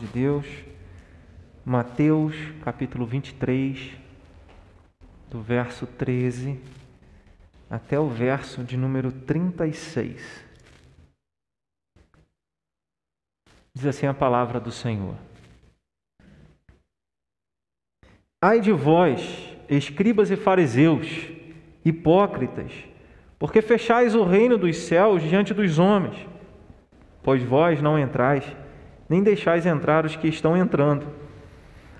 de Deus, Mateus capítulo 23, do verso 13 até o verso de número 36. Diz assim a palavra do Senhor: Ai de vós, escribas e fariseus, hipócritas, porque fechais o reino dos céus diante dos homens, pois vós não entrais, nem deixais entrar os que estão entrando.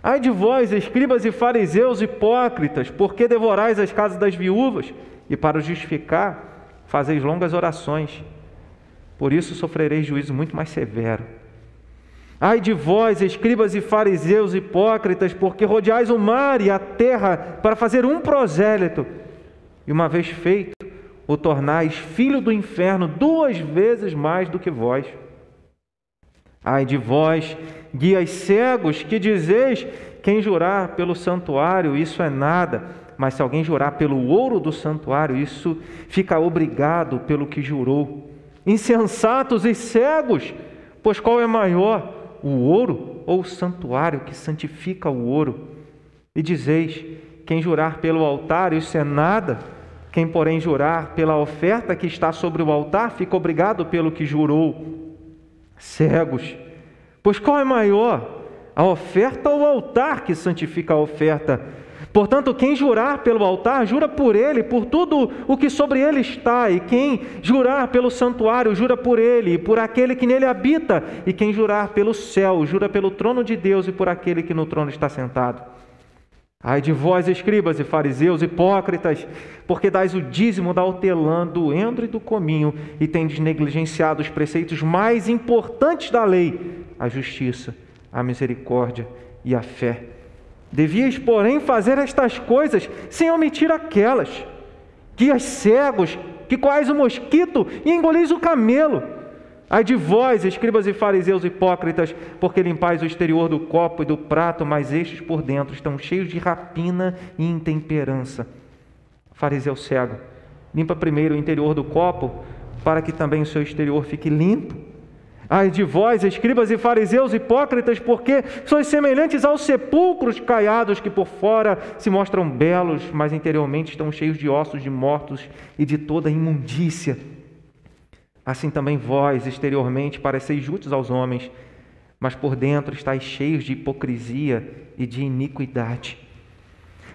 Ai de vós, escribas e fariseus hipócritas, porque devorais as casas das viúvas e para justificar fazeis longas orações. Por isso sofrereis juízo muito mais severo. Ai de vós, escribas e fariseus hipócritas, porque rodeais o mar e a terra para fazer um prosélito, e uma vez feito, o tornais filho do inferno duas vezes mais do que vós. Ai de vós, guias cegos, que dizeis: quem jurar pelo santuário, isso é nada, mas se alguém jurar pelo ouro do santuário, isso fica obrigado pelo que jurou. Insensatos e cegos, pois qual é maior? o ouro ou o santuário que santifica o ouro? E dizeis: quem jurar pelo altar, isso é nada. Quem, porém, jurar pela oferta que está sobre o altar, fica obrigado pelo que jurou. Cegos, pois qual é maior, a oferta ou o altar que santifica a oferta? Portanto, quem jurar pelo altar, jura por ele, por tudo o que sobre ele está, e quem jurar pelo santuário, jura por ele e por aquele que nele habita, e quem jurar pelo céu, jura pelo trono de Deus e por aquele que no trono está sentado. Ai de vós, escribas e fariseus, hipócritas, porque dais o dízimo da hortelã, do endro e do cominho, e tendes negligenciado os preceitos mais importantes da lei, a justiça, a misericórdia e a fé. Devias, porém, fazer estas coisas sem omitir aquelas. Guias cegos, que quais o mosquito e engolis o camelo. Ai de vós, escribas e fariseus hipócritas, porque limpais o exterior do copo e do prato, mas estes por dentro estão cheios de rapina e intemperança. Fariseu cego, limpa primeiro o interior do copo, para que também o seu exterior fique limpo. Ai de vós, escribas e fariseus hipócritas, porque sois semelhantes aos sepulcros caiados que por fora se mostram belos, mas interiormente estão cheios de ossos de mortos e de toda imundícia. Assim também vós, exteriormente, pareceis justos aos homens, mas por dentro estáis cheios de hipocrisia e de iniquidade.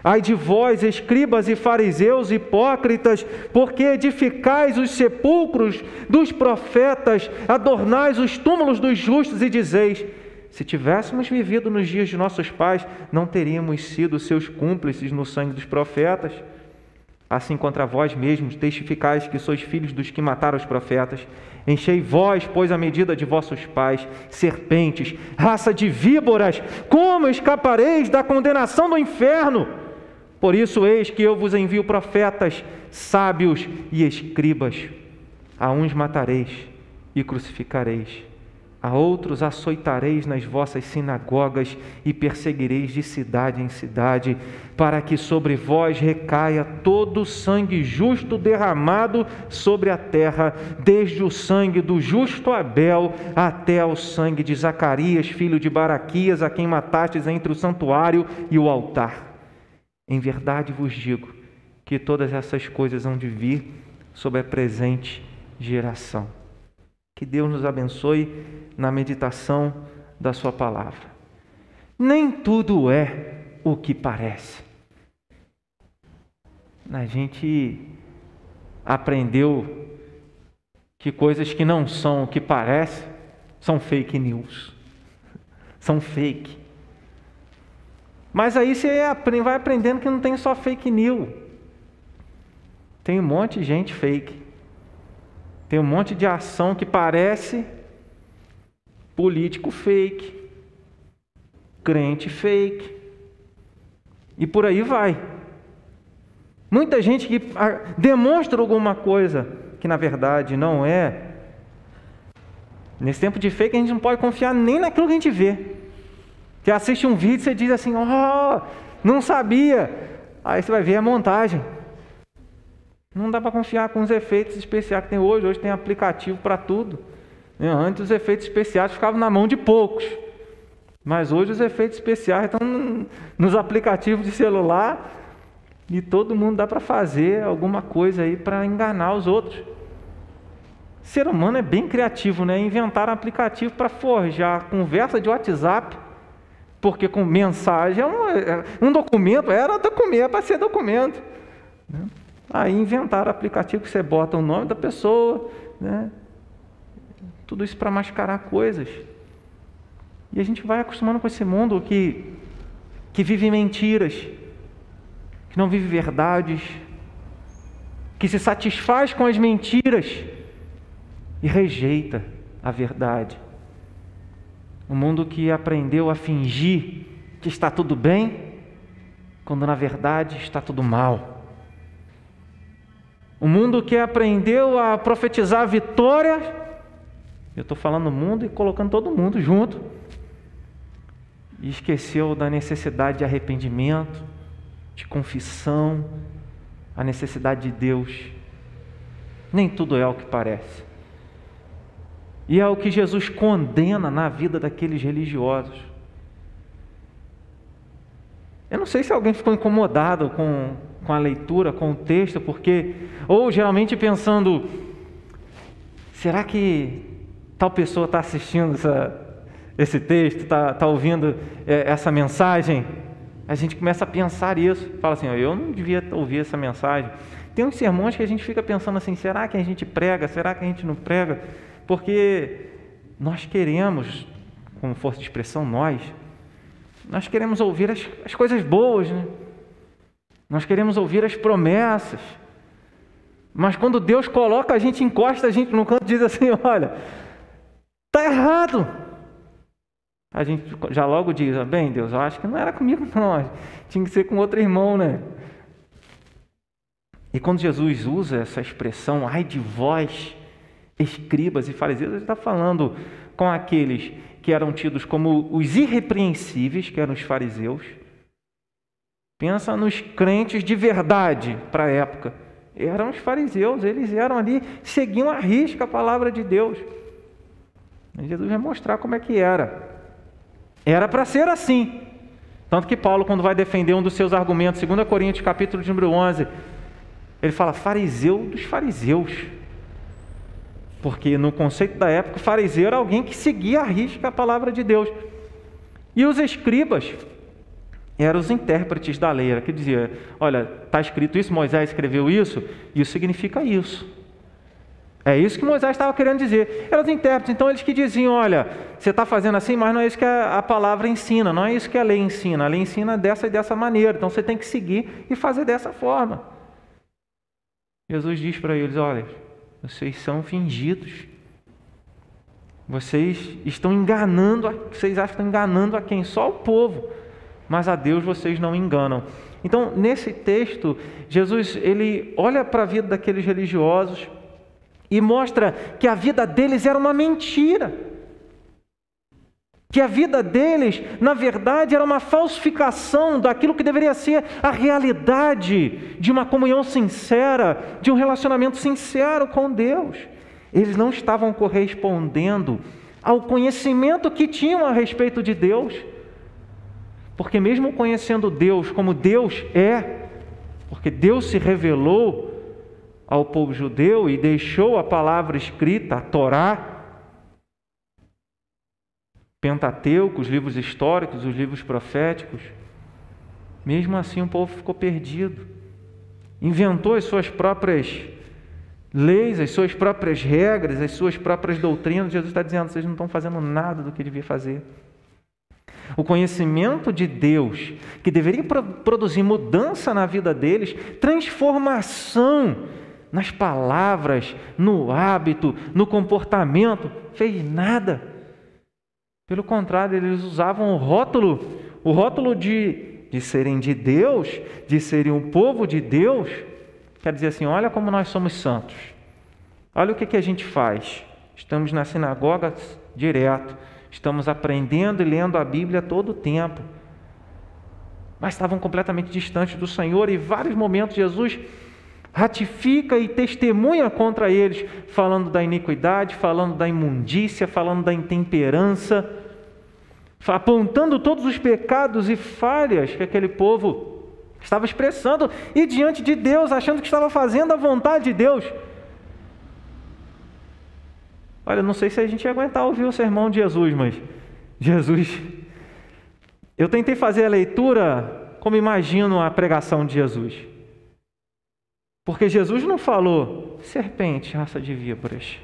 Ai de vós, escribas e fariseus hipócritas, porque edificais os sepulcros dos profetas, adornais os túmulos dos justos e dizeis: se tivéssemos vivido nos dias de nossos pais, não teríamos sido seus cúmplices no sangue dos profetas. Assim contra vós mesmos testificais que sois filhos dos que mataram os profetas. Enchei vós, pois, a medida de vossos pais, serpentes, raça de víboras, como escapareis da condenação do inferno? Por isso, eis que eu vos envio profetas, sábios e escribas. A uns matareis e crucificareis, a outros açoitareis nas vossas sinagogas e perseguireis de cidade em cidade, para que sobre vós recaia todo o sangue justo derramado sobre a terra, desde o sangue do justo Abel até ao sangue de Zacarias, filho de Baraquias, a quem matastes entre o santuário e o altar. Em verdade vos digo que todas essas coisas hão de vir sobre a presente geração. Que Deus nos abençoe na meditação da Sua palavra. Nem tudo é o que parece. A gente aprendeu que coisas que não são o que parece são fake news, são fake. Mas aí você vai aprendendo que não tem só fake news. Tem um monte de gente fake. Tem um monte de ação que parece político fake, crente fake. E por aí vai. Muita gente que ah, demonstra alguma coisa que na verdade não é. Nesse tempo de fake a gente não pode confiar nem naquilo que a gente vê. Você assiste um vídeo e você diz assim, oh, não sabia. Aí você vai ver a montagem. Não dá para confiar com os efeitos especiais que tem hoje. Hoje tem aplicativo para tudo. Antes os efeitos especiais ficavam na mão de poucos. Mas hoje os efeitos especiais estão nos aplicativos de celular e todo mundo dá para fazer alguma coisa aí para enganar os outros. O ser humano é bem criativo, né? Inventar aplicativo para forjar conversa de WhatsApp, porque com mensagem é um, é um documento, era documento, é para ser documento. Né? Aí inventaram aplicativo que você bota o nome da pessoa, né? Tudo isso para mascarar coisas. E a gente vai acostumando com esse mundo que, que vive mentiras, que não vive verdades, que se satisfaz com as mentiras e rejeita a verdade. Um mundo que aprendeu a fingir que está tudo bem, quando na verdade está tudo mal. Um mundo que aprendeu a profetizar vitória, eu estou falando mundo e colocando todo mundo junto, e esqueceu da necessidade de arrependimento, de confissão, a necessidade de Deus. Nem tudo é o que parece. E é o que Jesus condena na vida daqueles religiosos. Eu não sei se alguém ficou incomodado com, com a leitura, com o texto, porque, ou geralmente pensando, será que tal pessoa está assistindo essa, esse texto, está tá ouvindo é, essa mensagem, a gente começa a pensar isso. Fala assim, eu não devia ouvir essa mensagem. Tem uns sermões que a gente fica pensando assim, será que a gente prega? Será que a gente não prega? Porque nós queremos, como força de expressão, nós, nós queremos ouvir as, as coisas boas, né? Nós queremos ouvir as promessas. Mas quando Deus coloca a gente, encosta a gente no canto e diz assim: olha, está errado a gente já logo diz, bem, Deus, eu acho que não era comigo, não, tinha que ser com outro irmão, né? E quando Jesus usa essa expressão, ai de vós, escribas e fariseus, ele está falando com aqueles que eram tidos como os irrepreensíveis, que eram os fariseus. Pensa nos crentes de verdade para a época. Eram os fariseus, eles eram ali, seguiam a risca a palavra de Deus. E Jesus vai mostrar como é que era. Era para ser assim. Tanto que Paulo, quando vai defender um dos seus argumentos, 2 Coríntios, capítulo número 11, ele fala fariseu dos fariseus. Porque no conceito da época, fariseu era alguém que seguia a risca a palavra de Deus. E os escribas eram os intérpretes da lei, que dizia, olha, está escrito isso, Moisés escreveu isso, isso significa isso. É isso que Moisés estava querendo dizer. Eram os intérpretes, então eles que diziam: olha, você está fazendo assim, mas não é isso que a, palavra ensina, não é isso que a lei ensina. A lei ensina dessa e dessa maneira, então você tem que seguir e fazer dessa forma. Jesus diz para eles: olha, vocês são fingidos. Vocês estão enganando, vocês acham que estão enganando a quem? Só o povo. Mas a Deus vocês não enganam. Então, nesse texto, Jesus ele olha para a vida daqueles religiosos e mostra que a vida deles era uma mentira. Que a vida deles, na verdade, era uma falsificação daquilo que deveria ser a realidade de uma comunhão sincera, de um relacionamento sincero com Deus. Eles não estavam correspondendo ao conhecimento que tinham a respeito de Deus. Porque, mesmo conhecendo Deus como Deus é, porque Deus se revelou ao povo judeu e deixou a palavra escrita, a Torá, Pentateuco, os livros históricos, os livros proféticos. Mesmo assim, o povo ficou perdido. Inventou as suas próprias leis, as suas próprias regras, as suas próprias doutrinas. Jesus está dizendo: vocês não estão fazendo nada do que devia fazer. O conhecimento de Deus, que deveria produzir mudança na vida deles, transformação nas palavras, no hábito, no comportamento, fez nada. Pelo contrário, eles usavam o rótulo, o rótulo de, de serem de Deus, de serem um povo de Deus, quer dizer assim: olha como nós somos santos, olha o que, que a gente faz. Estamos na sinagoga direto, estamos aprendendo e lendo a Bíblia todo o tempo. Mas estavam completamente distantes do Senhor e em vários momentos Jesus ratifica e testemunha contra eles, falando da iniquidade, falando da imundícia, falando da intemperança, apontando todos os pecados e falhas que aquele povo estava expressando e diante de Deus, achando que estava fazendo a vontade de Deus. Olha, não sei se a gente ia aguentar ouvir o sermão de Jesus, mas Jesus. Eu tentei fazer a leitura como imagino a pregação de Jesus. Porque Jesus não falou serpente, raça de víboras.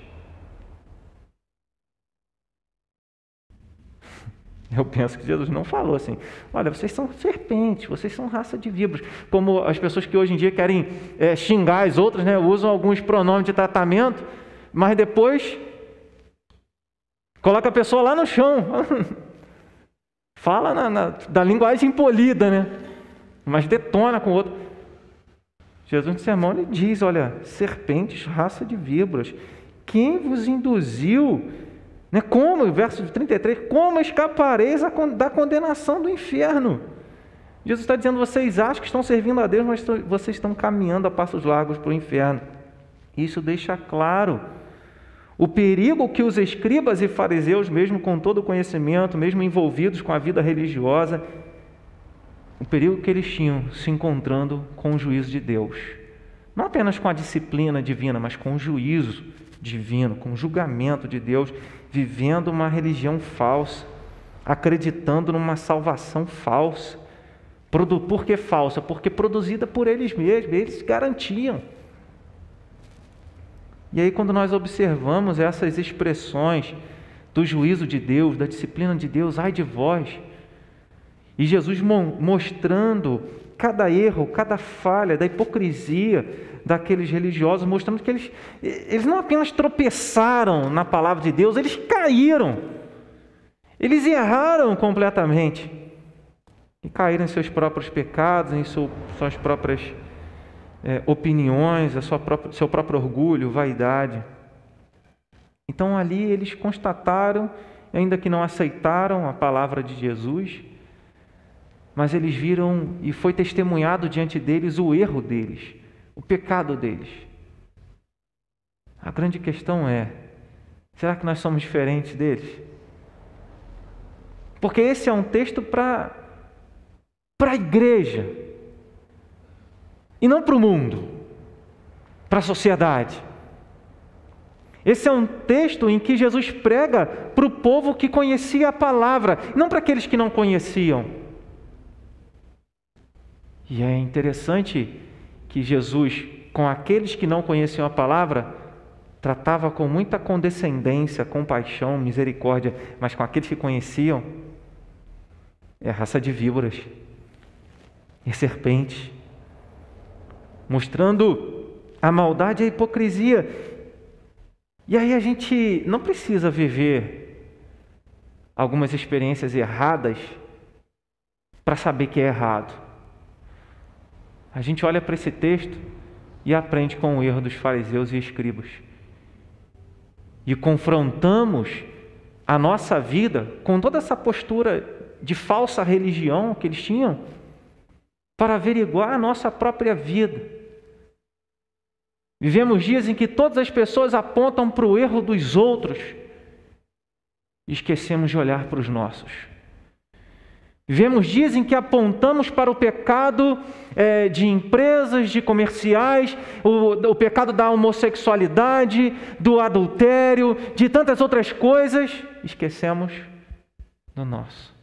Eu penso que Jesus não falou assim: olha, vocês são serpentes, vocês são raça de víboras. Como as pessoas que hoje em dia querem é, xingar as outras, né, usam alguns pronomes de tratamento, mas depois coloca a pessoa lá no chão. Fala na, na, da linguagem polida, né? Mas detona com o outro. Jesus no sermão ele diz: olha, serpentes, raça de víboras, quem vos induziu né? Como, verso 33, como escapareis da condenação do inferno? Jesus está dizendo, vocês acham que estão servindo a Deus, mas vocês estão caminhando a passos largos para o inferno. Isso deixa claro o perigo que os escribas e fariseus, mesmo com todo o conhecimento, mesmo envolvidos com a vida religiosa, o perigo que eles tinham se encontrando com o juízo de Deus. Não apenas com a disciplina divina, mas com o juízo divino, com o julgamento de Deus vivendo uma religião falsa, acreditando numa salvação falsa. Por que falsa? Porque produzida por eles mesmos, eles garantiam. E aí, quando nós observamos essas expressões do juízo de Deus, da disciplina de Deus, ai de vós, e Jesus mostrando cada erro, cada falha, da hipocrisia daqueles religiosos, mostrando que eles, eles não apenas tropeçaram na palavra de Deus, eles caíram. Eles erraram completamente. E caíram em seus próprios pecados, em suas próprias é, opiniões, a sua própria, seu próprio orgulho, vaidade. Então ali eles constataram, ainda que não aceitaram a palavra de Jesus, mas eles viram e foi testemunhado diante deles o erro deles, o pecado deles. A grande questão é: será que nós somos diferentes deles? Porque esse é um texto para para a igreja e não para o mundo, para a sociedade. Esse é um texto em que Jesus prega para o povo que conhecia a palavra, não para aqueles que não conheciam. E é interessante que Jesus, com aqueles que não conheciam a palavra, tratava com muita condescendência, compaixão, misericórdia, mas com aqueles que conheciam, é raça de víboras, é serpente, mostrando a maldade e a hipocrisia. E aí a gente não precisa viver algumas experiências erradas para saber que é errado. A gente olha para esse texto e aprende com o erro dos fariseus e escribas. E confrontamos a nossa vida com toda essa postura de falsa religião que eles tinham para averiguar a nossa própria vida. Vivemos dias em que todas as pessoas apontam para o erro dos outros e esquecemos de olhar para os nossos. Vivemos dias em que apontamos para o pecado é, de empresas, de comerciais, o, o pecado da homossexualidade, do adultério, de tantas outras coisas, esquecemos do nosso.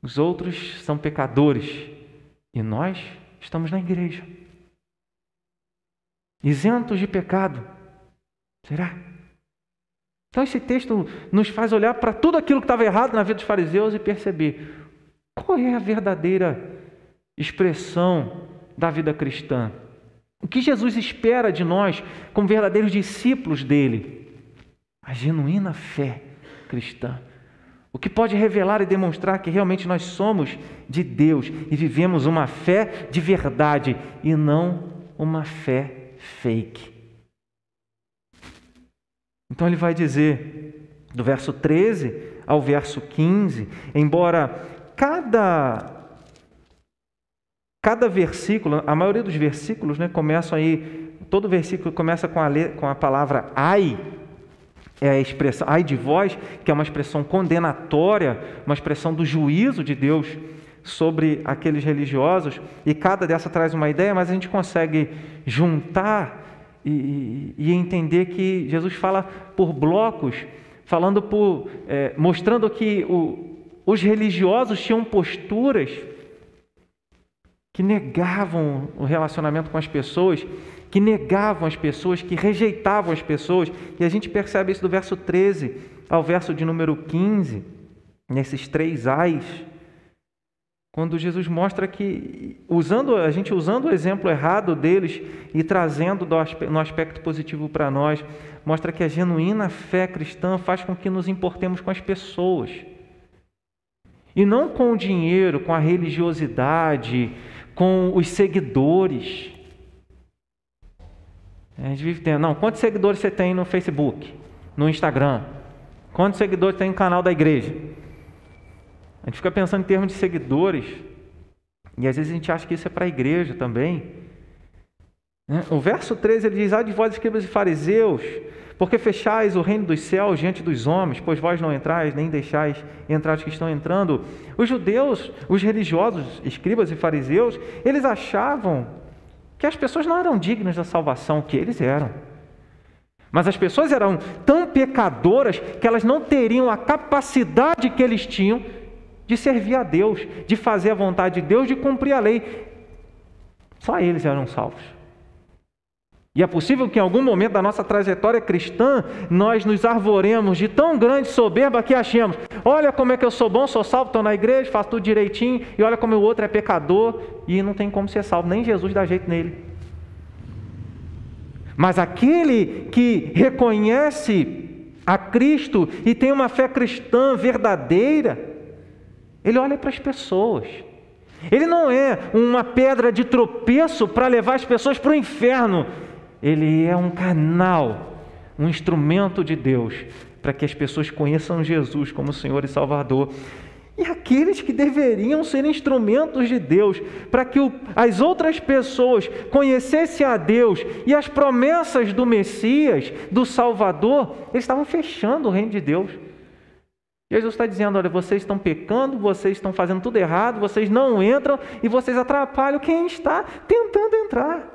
Os outros são pecadores e nós estamos na igreja, isentos de pecado. Será? Então, esse texto nos faz olhar para tudo aquilo que estava errado na vida dos fariseus e perceber qual é a verdadeira expressão da vida cristã. O que Jesus espera de nós como verdadeiros discípulos dele? A genuína fé cristã. O que pode revelar e demonstrar que realmente nós somos de Deus e vivemos uma fé de verdade e não uma fé fake. Então ele vai dizer, do verso 13 ao verso 15, embora cada cada versículo, a maioria dos versículos, né, começam aí, todo versículo começa com a, com a palavra ai, é a expressão ai de vós, que é uma expressão condenatória, uma expressão do juízo de Deus sobre aqueles religiosos, e cada dessa traz uma ideia, mas a gente consegue juntar e, e entender que Jesus fala por blocos, falando por, é, mostrando que o, os religiosos tinham posturas que negavam o relacionamento com as pessoas, que negavam as pessoas, que rejeitavam as pessoas, e a gente percebe isso do verso 13 ao verso de número 15, nesses três ais, quando Jesus mostra que, usando a gente usando o exemplo errado deles e trazendo no aspecto positivo para nós, mostra que a genuína fé cristã faz com que nos importemos com as pessoas. E não com o dinheiro, com a religiosidade, com os seguidores. A gente vive tendo, não, quantos seguidores você tem no Facebook, no Instagram? Quantos seguidores tem no canal da igreja? A gente fica pensando em termos de seguidores, e às vezes a gente acha que isso é para a igreja também. Né? O verso 13 ele diz: Ah, de vós, escribas e fariseus, porque fechais o reino dos céus diante dos homens, pois vós não entrais, nem deixais entrar os que estão entrando. Os judeus, os religiosos, escribas e fariseus, eles achavam que as pessoas não eram dignas da salvação, que eles eram. Mas as pessoas eram tão pecadoras que elas não teriam a capacidade que eles tinham de servir a Deus, de fazer a vontade de Deus, de cumprir a lei. Só eles eram salvos. E é possível que em algum momento da nossa trajetória cristã nós nos arvoremos de tão grande soberba que achemos: olha como é que eu sou bom, sou salvo, estou na igreja, faço tudo direitinho, e olha como o outro é pecador e não tem como ser salvo, nem Jesus dá jeito nele. Mas aquele que reconhece a Cristo e tem uma fé cristã verdadeira, ele olha para as pessoas. Ele não é uma pedra de tropeço para levar as pessoas para o inferno. Ele é um canal, um instrumento de Deus para que as pessoas conheçam Jesus como Senhor e Salvador. E aqueles que deveriam ser instrumentos de Deus para que as outras pessoas conhecessem a Deus e as promessas do Messias, do Salvador, eles estavam fechando o reino de Deus. Jesus está dizendo: olha, vocês estão pecando, vocês estão fazendo tudo errado, vocês não entram e vocês atrapalham quem está tentando entrar.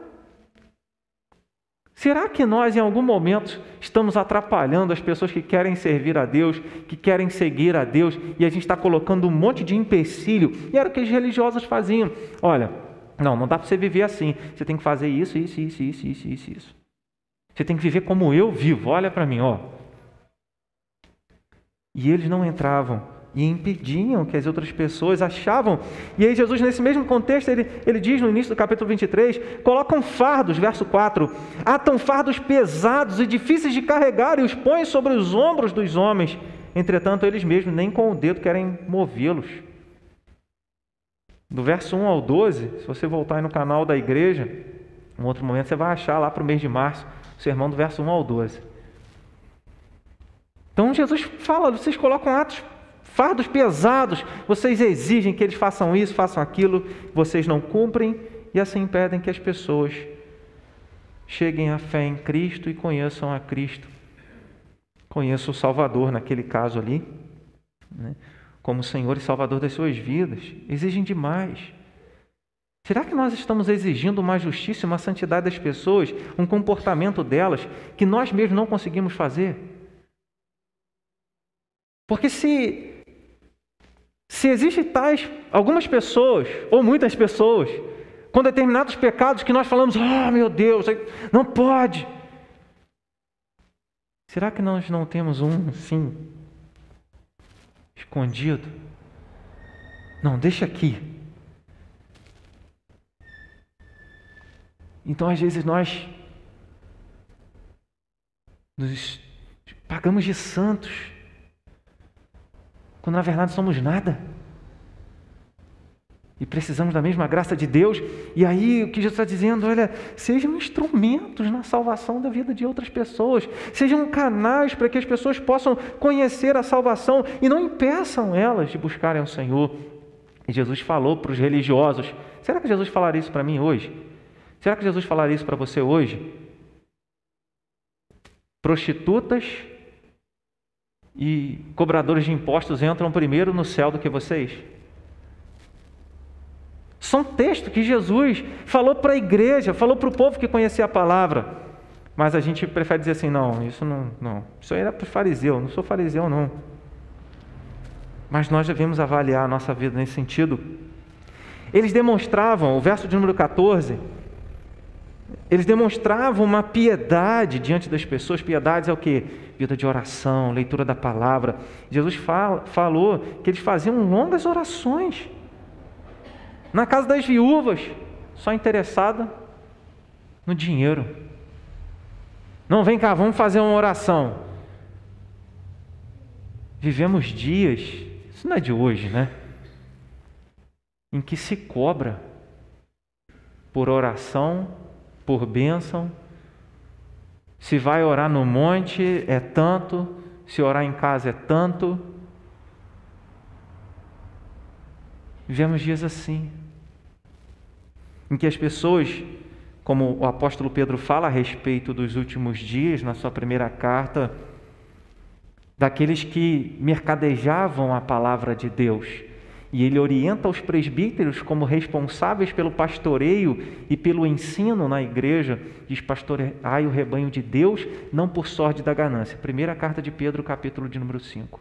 Será que nós, em algum momento, estamos atrapalhando as pessoas que querem servir a Deus, que querem seguir a Deus, e a gente está colocando um monte de empecilho? E era o que os religiosos faziam. Olha, não, não dá para você viver assim. Você tem que fazer isso, isso, isso, isso, isso, isso. Você tem que viver como eu vivo. Olha para mim, ó. E eles não entravam e impediam que as outras pessoas achavam. E aí, Jesus, nesse mesmo contexto, ele, ele diz no início do capítulo 23: colocam fardos, verso 4, atam fardos pesados e difíceis de carregar e os põem sobre os ombros dos homens. Entretanto, eles mesmos nem com o dedo querem movê-los. Do verso 1 ao 12, se você voltar aí no canal da igreja, em outro momento você vai achar lá para o mês de março, o sermão do verso 1 ao 12. Então Jesus fala: vocês colocam atos, fardos pesados, vocês exigem que eles façam isso, façam aquilo, vocês não cumprem e assim impedem que as pessoas cheguem à fé em Cristo e conheçam a Cristo. Conheçam o Salvador, naquele caso ali, né? como Senhor e Salvador das suas vidas. Exigem demais. Será que nós estamos exigindo uma justiça, uma santidade das pessoas, um comportamento delas que nós mesmos não conseguimos fazer? Porque se se existem tais algumas pessoas ou muitas pessoas com determinados pecados que nós falamos, oh meu Deus, não pode. Será que nós não temos um, sim, escondido? Não, deixa aqui. Então, às vezes, nós nos pagamos de santos quando na verdade somos nada. E precisamos da mesma graça de Deus. E aí o que Jesus está dizendo, olha, sejam instrumentos na salvação da vida de outras pessoas. Sejam canais para que as pessoas possam conhecer a salvação e não impeçam elas de buscarem o Senhor. E Jesus falou para os religiosos. Será que Jesus falaria isso para mim hoje? Será que Jesus falaria isso para você hoje? Prostitutas e cobradores de impostos entram primeiro no céu do que vocês? São textos que Jesus falou para a igreja, falou para o povo que conhecia a palavra. Mas a gente prefere dizer assim: não, isso não, não. Isso aí era para o fariseu, não sou fariseu, não. Mas nós devemos avaliar a nossa vida nesse sentido. Eles demonstravam, o verso de número 14, eles demonstravam uma piedade diante das pessoas. Piedade é o que? Vida de oração, leitura da palavra. Jesus fala, falou que eles faziam longas orações. Na casa das viúvas, só interessada no dinheiro. Não, vem cá, vamos fazer uma oração. Vivemos dias, isso não é de hoje, né? Em que se cobra por oração, por bênção. Se vai orar no monte é tanto, se orar em casa é tanto. Vivemos dias assim, em que as pessoas, como o apóstolo Pedro fala a respeito dos últimos dias, na sua primeira carta, daqueles que mercadejavam a palavra de Deus. E ele orienta os presbíteros como responsáveis pelo pastoreio e pelo ensino na igreja, diz pastoreai o rebanho de Deus, não por sorte da ganância. Primeira carta de Pedro, capítulo de número 5.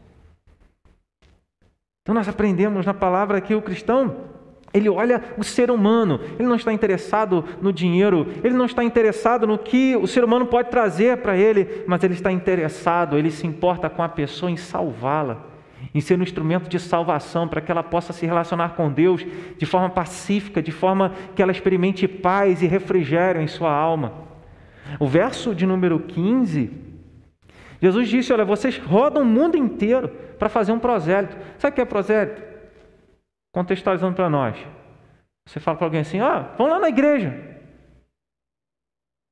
Então nós aprendemos na palavra que o cristão, ele olha o ser humano, ele não está interessado no dinheiro, ele não está interessado no que o ser humano pode trazer para ele, mas ele está interessado, ele se importa com a pessoa em salvá-la, em ser um instrumento de salvação para que ela possa se relacionar com Deus de forma pacífica, de forma que ela experimente paz e refrigério em sua alma. O verso de número 15, Jesus disse: Olha, vocês rodam o mundo inteiro para fazer um prosélito. Sabe o que é prosélito? Contextualizando para nós. Você fala para alguém assim: ah, vamos lá na igreja.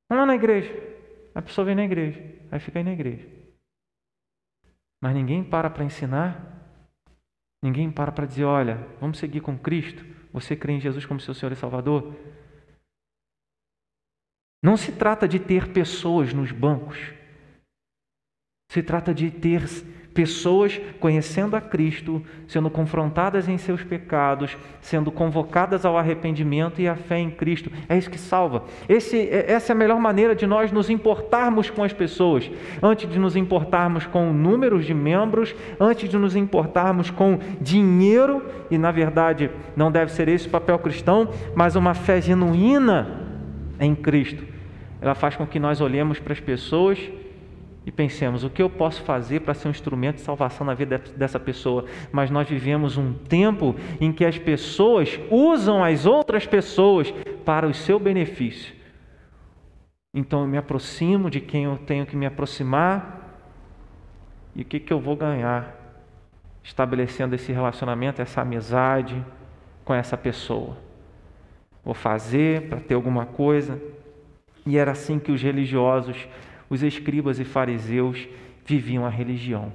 Vamos lá na igreja. A pessoa vem na igreja, aí fica aí na igreja. Mas ninguém para para ensinar, ninguém para para dizer: olha, vamos seguir com Cristo. Você crê em Jesus como seu Senhor e Salvador? Não se trata de ter pessoas nos bancos, se trata de ter Pessoas conhecendo a Cristo, sendo confrontadas em seus pecados, sendo convocadas ao arrependimento e à fé em Cristo. É isso que salva. Esse, é, essa é a melhor maneira de nós nos importarmos com as pessoas. Antes de nos importarmos com números de membros, antes de nos importarmos com dinheiro, e na verdade não deve ser esse o papel cristão, mas uma fé genuína em Cristo. Ela faz com que nós olhemos para as pessoas e pensemos o que eu posso fazer para ser um instrumento de salvação na vida dessa pessoa. Mas nós vivemos um tempo em que as pessoas usam as outras pessoas para o seu benefício. Então eu me aproximo de quem eu tenho que me aproximar e o que, que eu vou ganhar estabelecendo esse relacionamento, essa amizade com essa pessoa. Vou fazer para ter alguma coisa. E era assim que os religiosos os escribas e fariseus viviam a religião,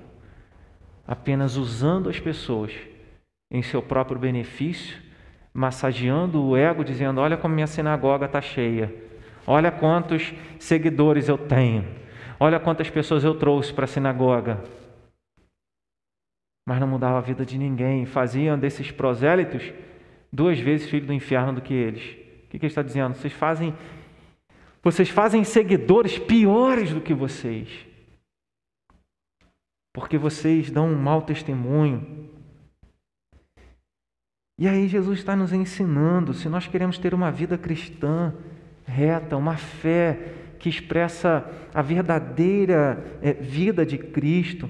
apenas usando as pessoas em seu próprio benefício, massageando o ego, dizendo: Olha como minha sinagoga está cheia, olha quantos seguidores eu tenho, olha quantas pessoas eu trouxe para a sinagoga. Mas não mudava a vida de ninguém, faziam desses prosélitos duas vezes filho do inferno do que eles. O que ele está dizendo? Vocês fazem vocês fazem seguidores piores do que vocês. Porque vocês dão um mau testemunho. E aí Jesus está nos ensinando, se nós queremos ter uma vida cristã reta, uma fé que expressa a verdadeira é, vida de Cristo,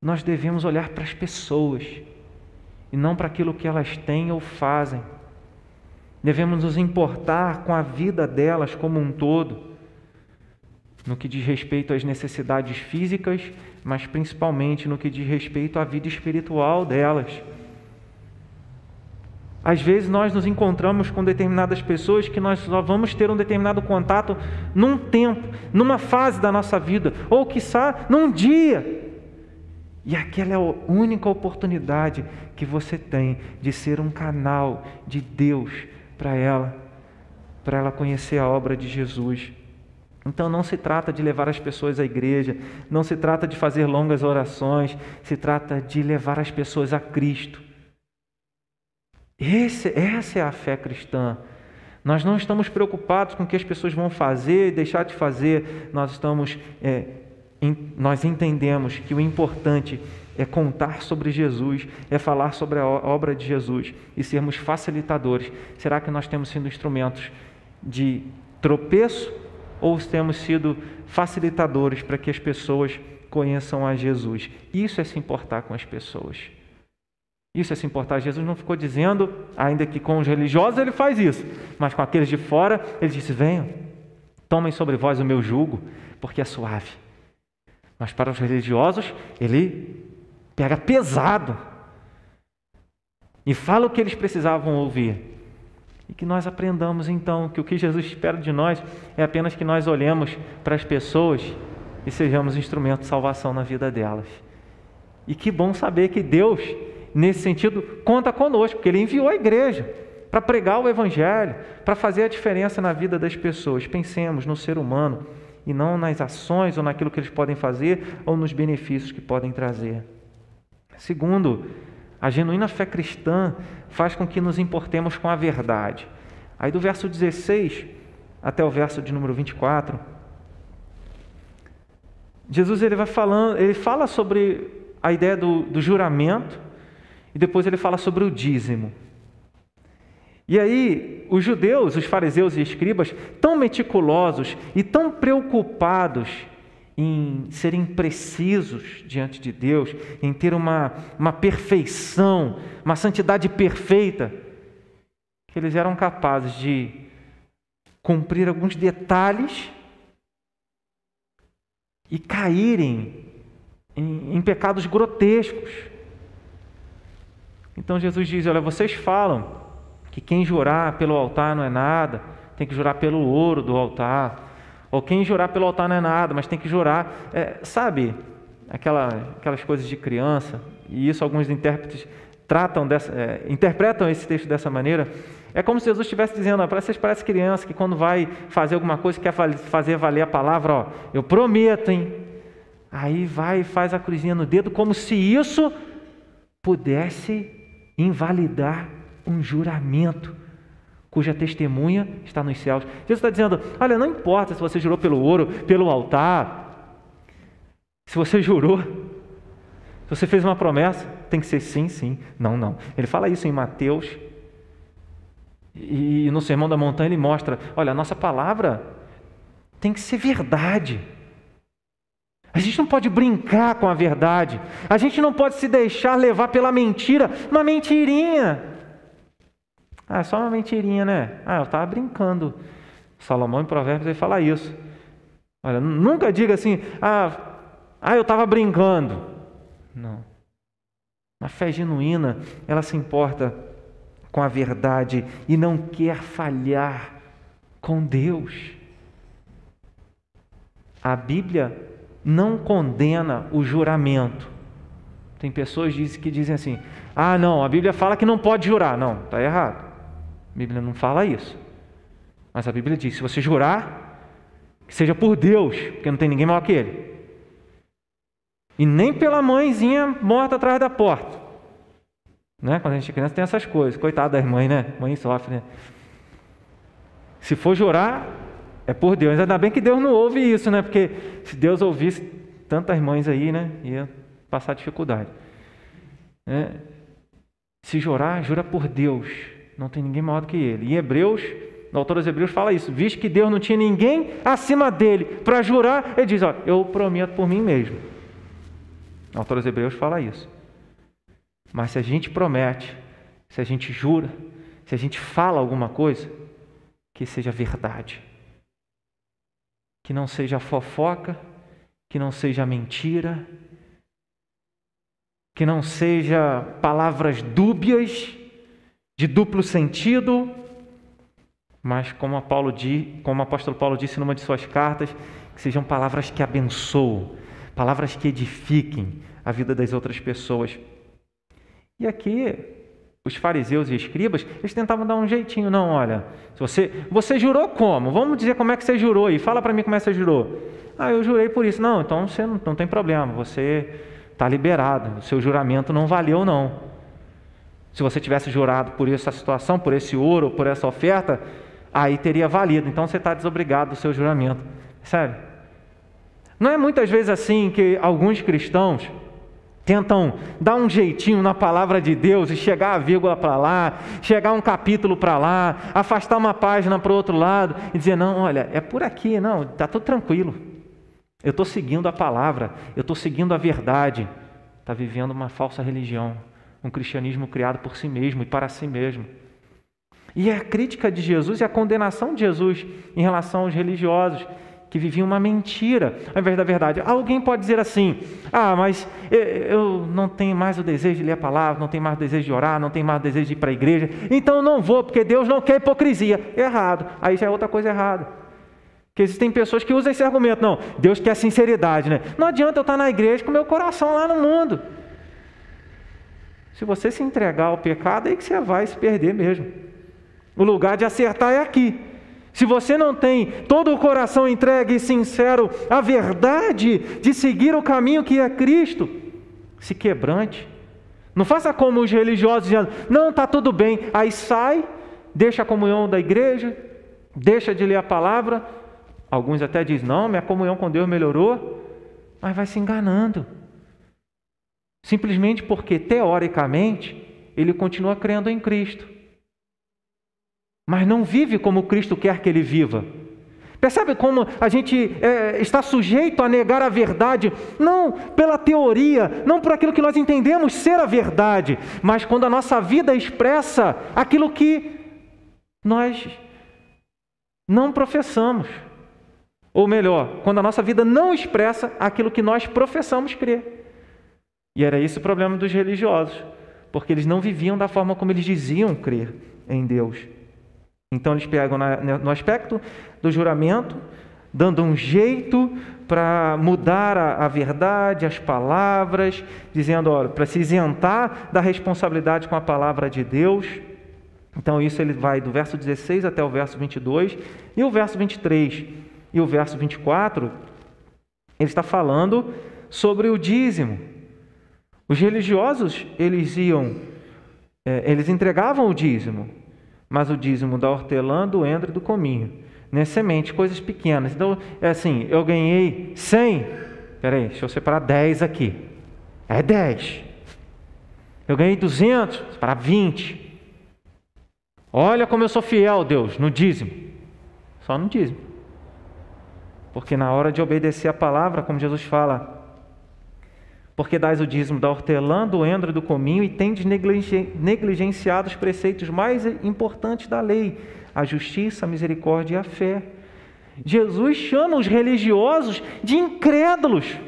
nós devemos olhar para as pessoas e não para aquilo que elas têm ou fazem. Devemos nos importar com a vida delas como um todo, no que diz respeito às necessidades físicas, mas principalmente no que diz respeito à vida espiritual delas. Às vezes nós nos encontramos com determinadas pessoas que nós só vamos ter um determinado contato num tempo, numa fase da nossa vida, ou quiçá num dia. E aquela é a única oportunidade que você tem de ser um canal de Deus para ela, para ela conhecer a obra de Jesus. Então não se trata de levar as pessoas à igreja, não se trata de fazer longas orações, se trata de levar as pessoas a Cristo. Esse, essa é a fé cristã. Nós não estamos preocupados com o que as pessoas vão fazer e deixar de fazer, nós estamos, é, em, nós entendemos que o importante é contar sobre Jesus, é falar sobre a obra de Jesus e sermos facilitadores. Será que nós temos sido instrumentos de tropeço ou temos sido facilitadores para que as pessoas conheçam a Jesus? Isso é se importar com as pessoas. Isso é se importar. Jesus não ficou dizendo, ainda que com os religiosos ele faz isso, mas com aqueles de fora, ele disse: Venham, tomem sobre vós o meu jugo, porque é suave. Mas para os religiosos, ele pega pesado e fala o que eles precisavam ouvir. E que nós aprendamos então que o que Jesus espera de nós é apenas que nós olhemos para as pessoas e sejamos instrumento de salvação na vida delas. E que bom saber que Deus, nesse sentido, conta conosco, porque Ele enviou a igreja para pregar o Evangelho, para fazer a diferença na vida das pessoas. Pensemos no ser humano e não nas ações ou naquilo que eles podem fazer ou nos benefícios que podem trazer. Segundo, a genuína fé cristã faz com que nos importemos com a verdade. Aí do verso 16 até o verso de número 24, Jesus ele vai falando, ele fala sobre a ideia do, do juramento e depois ele fala sobre o dízimo. E aí, os judeus, os fariseus e escribas, tão meticulosos e tão preocupados em serem precisos diante de Deus, em ter uma, uma perfeição, uma santidade perfeita, que eles eram capazes de cumprir alguns detalhes e caírem em, em pecados grotescos. Então Jesus diz: Olha, vocês falam que quem jurar pelo altar não é nada, tem que jurar pelo ouro do altar. Ou quem jurar pelo altar não é nada, mas tem que jurar. É, sabe, aquela, aquelas coisas de criança, e isso alguns intérpretes tratam dessa, é, interpretam esse texto dessa maneira. É como se Jesus estivesse dizendo: para vocês parece criança que quando vai fazer alguma coisa quer fazer valer a palavra, ó, eu prometo, hein? Aí vai e faz a cruzinha no dedo, como se isso pudesse invalidar um juramento cuja testemunha está nos céus. Jesus está dizendo: olha, não importa se você jurou pelo ouro, pelo altar, se você jurou, se você fez uma promessa, tem que ser sim, sim, não, não. Ele fala isso em Mateus, e no Sermão da Montanha ele mostra: olha, a nossa palavra tem que ser verdade. A gente não pode brincar com a verdade. A gente não pode se deixar levar pela mentira, uma mentirinha. Ah, é só uma mentirinha, né? Ah, eu estava brincando. Salomão em Provérbios ele fala isso. Olha, nunca diga assim, ah, ah eu estava brincando. Não. A fé genuína, ela se importa com a verdade e não quer falhar com Deus. A Bíblia não condena o juramento. Tem pessoas que dizem assim: ah, não, a Bíblia fala que não pode jurar. Não, está errado. A Bíblia não fala isso. Mas a Bíblia diz: se você jurar, que seja por Deus, porque não tem ninguém maior que Ele. E nem pela mãezinha morta atrás da porta. Né? Quando a gente é criança tem essas coisas. Coitada das mães, né? Mãe sofre, né? Se for jurar, é por Deus. Ainda bem que Deus não ouve isso, né? Porque se Deus ouvisse tantas mães aí, né? Ia passar dificuldade. É. Se jurar, jura por Deus não tem ninguém maior do que ele. Em Hebreus, o autor dos Hebreus fala isso, visto que Deus não tinha ninguém acima dele para jurar, ele diz: ó, eu prometo por mim mesmo. O autor dos Hebreus fala isso. Mas se a gente promete, se a gente jura, se a gente fala alguma coisa, que seja verdade. Que não seja fofoca, que não seja mentira, que não seja palavras dúbias, de duplo sentido, mas como, Paulo, como o apóstolo Paulo disse numa de suas cartas, que sejam palavras que abençoam, palavras que edifiquem a vida das outras pessoas. E aqui os fariseus e escribas, eles tentavam dar um jeitinho. Não, olha, você, você jurou como? Vamos dizer como é que você jurou e fala para mim como é que você jurou. Ah, eu jurei por isso. Não, então você não, não tem problema, você está liberado, o seu juramento não valeu não. Se você tivesse jurado por essa situação, por esse ouro, por essa oferta, aí teria valido. Então você está desobrigado do seu juramento. Sabe? Não é muitas vezes assim que alguns cristãos tentam dar um jeitinho na palavra de Deus e chegar a vírgula para lá, chegar um capítulo para lá, afastar uma página para o outro lado e dizer: não, olha, é por aqui, não, está tudo tranquilo. Eu estou seguindo a palavra, eu estou seguindo a verdade. Está vivendo uma falsa religião, um cristianismo criado por si mesmo e para si mesmo. E é a crítica de Jesus e a condenação de Jesus em relação aos religiosos que viviam uma mentira ao invés da verdade. Alguém pode dizer assim: ah, mas eu não tenho mais o desejo de ler a palavra, não tenho mais o desejo de orar, não tenho mais o desejo de ir para a igreja, então não vou, porque Deus não quer hipocrisia. Errado. Aí já é outra coisa errada. Que existem pessoas que usam esse argumento: não, Deus quer sinceridade, né? Não adianta eu estar na igreja com meu coração lá no mundo. Se você se entregar ao pecado, é que você vai se perder mesmo. O lugar de acertar é aqui. Se você não tem todo o coração entregue e sincero à verdade de seguir o caminho que é Cristo, se quebrante. Não faça como os religiosos dizendo, não, está tudo bem. Aí sai, deixa a comunhão da igreja, deixa de ler a palavra. Alguns até dizem, não, minha comunhão com Deus melhorou, mas vai se enganando. Simplesmente porque, teoricamente, ele continua crendo em Cristo mas não vive como Cristo quer que ele viva. Percebe como a gente é, está sujeito a negar a verdade, não pela teoria, não por aquilo que nós entendemos ser a verdade, mas quando a nossa vida expressa aquilo que nós não professamos. Ou melhor, quando a nossa vida não expressa aquilo que nós professamos crer. E era esse o problema dos religiosos, porque eles não viviam da forma como eles diziam crer em Deus. Então eles pegam no aspecto do juramento, dando um jeito para mudar a, a, verdade, as palavras, dizendo, olha, para se isentar da responsabilidade com a palavra de Deus. Então isso ele vai do verso 16 até o verso 22 e o verso 23 e o verso 24, ele está falando sobre o dízimo. Os religiosos, eles iam, é, eles entregavam o dízimo, mas o dízimo da hortelã, do endro e do cominho. Né? Semente, coisas pequenas. Então, é assim, eu ganhei 100. Peraí, deixa eu separar 10 aqui. É 10. Eu ganhei 200, para 20. Olha como eu sou fiel, Deus, no dízimo. Só no dízimo. Porque na hora de obedecer a palavra, como Jesus fala, porque dás o dízimo da hortelã, do endro do cominho e tendes negligenciado os preceitos mais importantes da lei, a justiça, a misericórdia e a fé. Jesus chama os religiosos de incrédulos.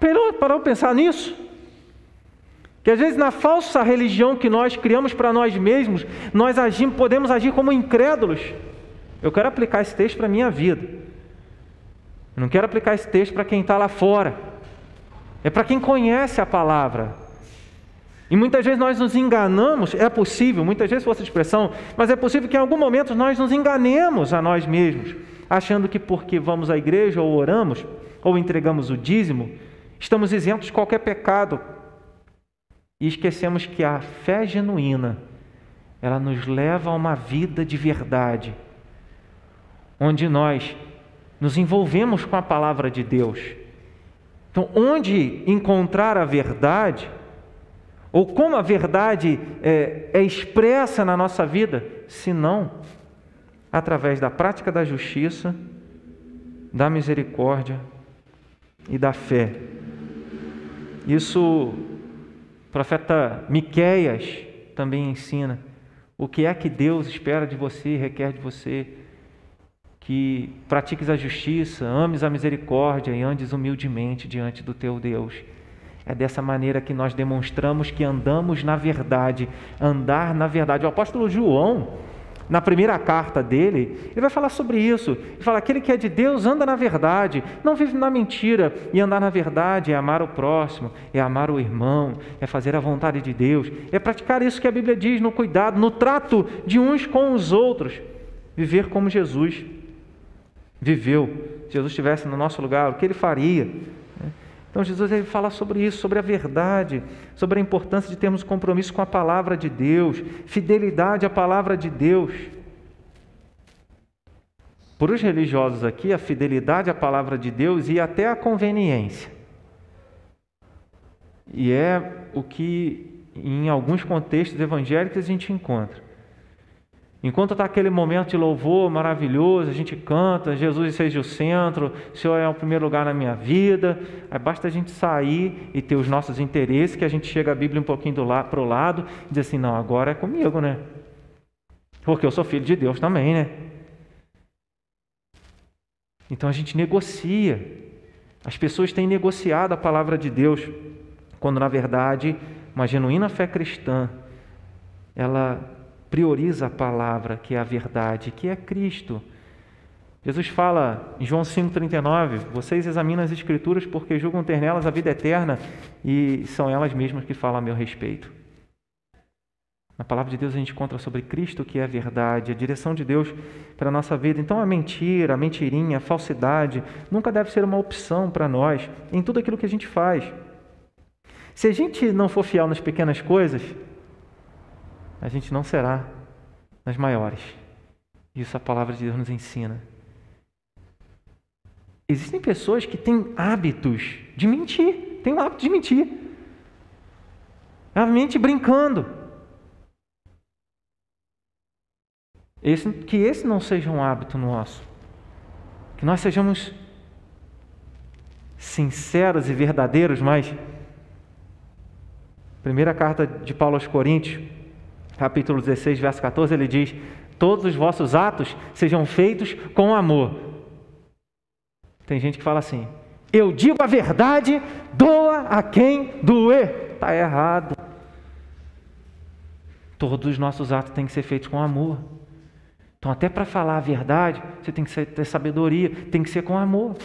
Parou para pensar nisso? Que às vezes na falsa religião que nós criamos para nós mesmos, nós agimos, podemos agir como incrédulos. Eu quero aplicar esse texto para a minha vida. Eu não quero aplicar esse texto para quem está lá fora. É para quem conhece a palavra. E muitas vezes nós nos enganamos, é possível, muitas vezes fosse expressão, mas é possível que em algum momento nós nos enganemos a nós mesmos, achando que porque vamos à igreja ou oramos, ou entregamos o dízimo, estamos isentos de qualquer pecado. E esquecemos que a fé genuína, ela nos leva a uma vida de verdade, onde nós nos envolvemos com a palavra de Deus então, onde encontrar a verdade, ou como a verdade é, é expressa na nossa vida, se não através da prática da justiça, da misericórdia e da fé. Isso o profeta Miqueias também ensina. O que é que Deus espera de você e requer de você? Que pratiques a justiça, ames a misericórdia e andes humildemente diante do teu Deus. É dessa maneira que nós demonstramos que andamos na verdade, andar na verdade. O apóstolo João na primeira carta dele, ele vai falar sobre isso. Ele fala: aquele que é de Deus anda na verdade, não vive na mentira. E andar na verdade é amar o próximo, é amar o irmão, é fazer a vontade de Deus, é praticar isso que a Bíblia diz no cuidado, no trato de uns com os outros. Viver como Jesus viveu. Se Jesus estivesse no nosso lugar, o que ele faria? Então Jesus ele fala sobre isso, sobre a verdade, sobre a importância de termos compromisso com a palavra de Deus, fidelidade à palavra de Deus. Para os religiosos aqui, a fidelidade à palavra de Deus e até a conveniência. E é o que em alguns contextos evangélicos a gente encontra. Enquanto está aquele momento de louvor maravilhoso, a gente canta, Jesus seja o centro, o Senhor é o primeiro lugar na minha vida, aí basta a gente sair e ter os nossos interesses, que a gente chega a Bíblia um pouquinho para o lado e diz assim, não, agora é comigo, né? Porque eu sou filho de Deus também, né? Então a gente negocia. As pessoas têm negociado a palavra de Deus, quando na verdade uma genuína fé cristã, ela prioriza a palavra, que é a verdade, que é Cristo. Jesus fala em João 5,39: Vocês examinam as Escrituras porque julgam ter nelas a vida eterna e são elas mesmas que falam a meu respeito. Na palavra de Deus a gente encontra sobre Cristo, que é a verdade, a direção de Deus para a nossa vida. Então a mentira, a mentirinha, a falsidade nunca deve ser uma opção para nós em tudo aquilo que a gente faz. Se a gente não for fiel nas pequenas coisas, a gente não será nas maiores. Isso a palavra de Deus nos ensina. Existem pessoas que têm hábitos de mentir, têm o hábito de mentir. Ela mente brincando. Esse, que esse não seja um hábito nosso. Que nós sejamos sinceros e verdadeiros, mas. Primeira carta de Paulo aos Coríntios, capítulo 16, verso 14, ele diz: Todos os vossos atos sejam feitos com amor. Tem gente que fala assim: Eu digo a verdade, doa a quem doer. Está errado. Todos os nossos atos têm que ser feitos com amor. Então, até para falar a verdade, você tem que ter sabedoria, tem que ser com amor.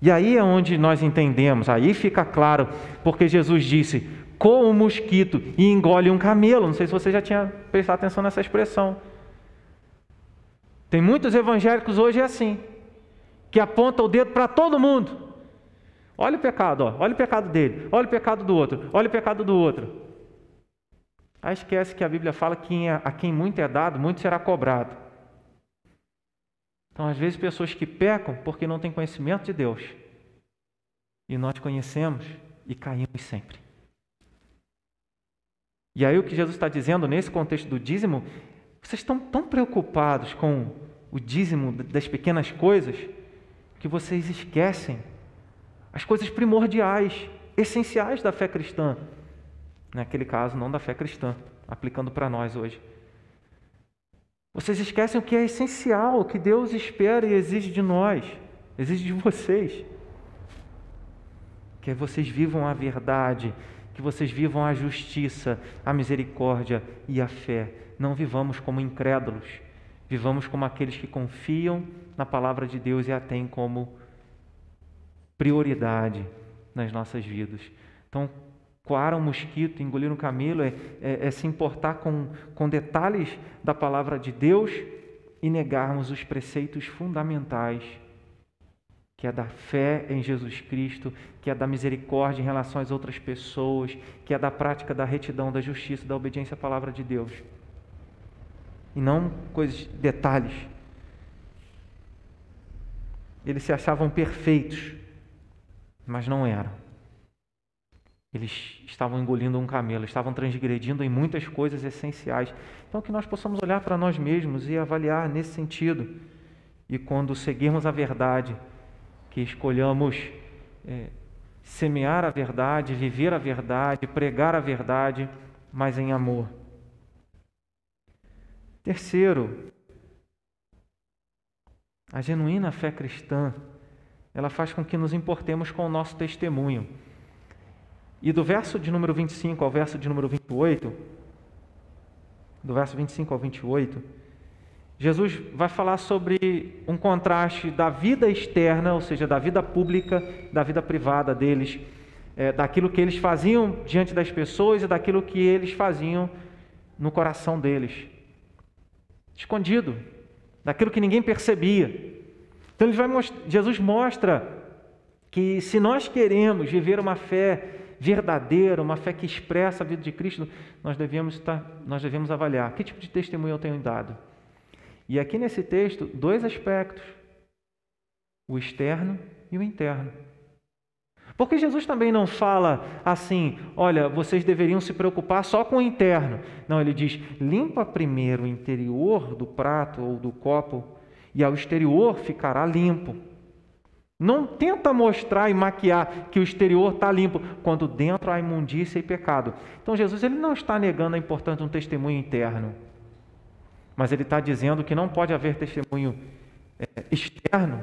E aí é onde nós entendemos, aí fica claro, porque Jesus disse: coa um mosquito e engole um camelo. Não sei se você já tinha prestado atenção nessa expressão. Tem muitos evangélicos hoje é assim, que aponta o dedo para todo mundo. Olha o pecado, ó. olha o pecado dele, olha o pecado do outro, olha o pecado do outro. Aí esquece que a Bíblia fala que a quem muito é dado, muito será cobrado. Então, às vezes, pessoas que pecam porque não têm conhecimento de Deus. E nós conhecemos e caímos sempre. E aí o que Jesus está dizendo nesse contexto do dízimo, vocês estão tão preocupados com o dízimo das pequenas coisas que vocês esquecem as coisas primordiais, essenciais da fé cristã. Naquele caso, não da fé cristã, aplicando para nós hoje. Vocês esquecem o que é essencial, o que Deus espera e exige de nós, exige de vocês. Que vocês vivam a verdade, que vocês vivam a justiça, a misericórdia e a fé. Não vivamos como incrédulos, vivamos como aqueles que confiam na palavra de Deus e a têm como prioridade nas nossas vidas. Então, coar um mosquito, engolir um camelo, é, é, é se importar com, com detalhes da palavra de Deus e negarmos os preceitos fundamentais que é da fé em Jesus Cristo, que é da misericórdia em relação às outras pessoas, que é da prática da retidão, da justiça, da obediência à palavra de Deus. E não coisas, detalhes. Eles se achavam perfeitos, mas não eram. Eles estavam engolindo um camelo, estavam transgredindo em muitas coisas essenciais. Então, que nós possamos olhar para nós mesmos e avaliar nesse sentido. E quando seguirmos a verdade, que escolhamos é, semear a verdade, viver a verdade, pregar a verdade, mas em amor. Terceiro, a genuína fé cristã, ela faz com que nos importemos com o nosso testemunho. E do verso de número 25 ao verso de número 28, do verso 25 ao 28, Jesus vai falar sobre um contraste da vida externa, ou seja, da vida pública, da vida privada deles, é, daquilo que eles faziam diante das pessoas e daquilo que eles faziam no coração deles, escondido, daquilo que ninguém percebia. Então ele vai Jesus mostra que se nós queremos viver uma fé verdadeira, uma fé que expressa a vida de Cristo, nós devemos, estar, nós devemos avaliar que tipo de testemunho eu tenho dado. E aqui nesse texto, dois aspectos: o externo e o interno. Porque Jesus também não fala assim, olha, vocês deveriam se preocupar só com o interno. Não, ele diz: limpa primeiro o interior do prato ou do copo, e ao exterior ficará limpo. Não tenta mostrar e maquiar que o exterior está limpo, quando dentro há imundícia e pecado. Então Jesus ele não está negando a importância de um testemunho interno, mas ele está dizendo que não pode haver testemunho é, externo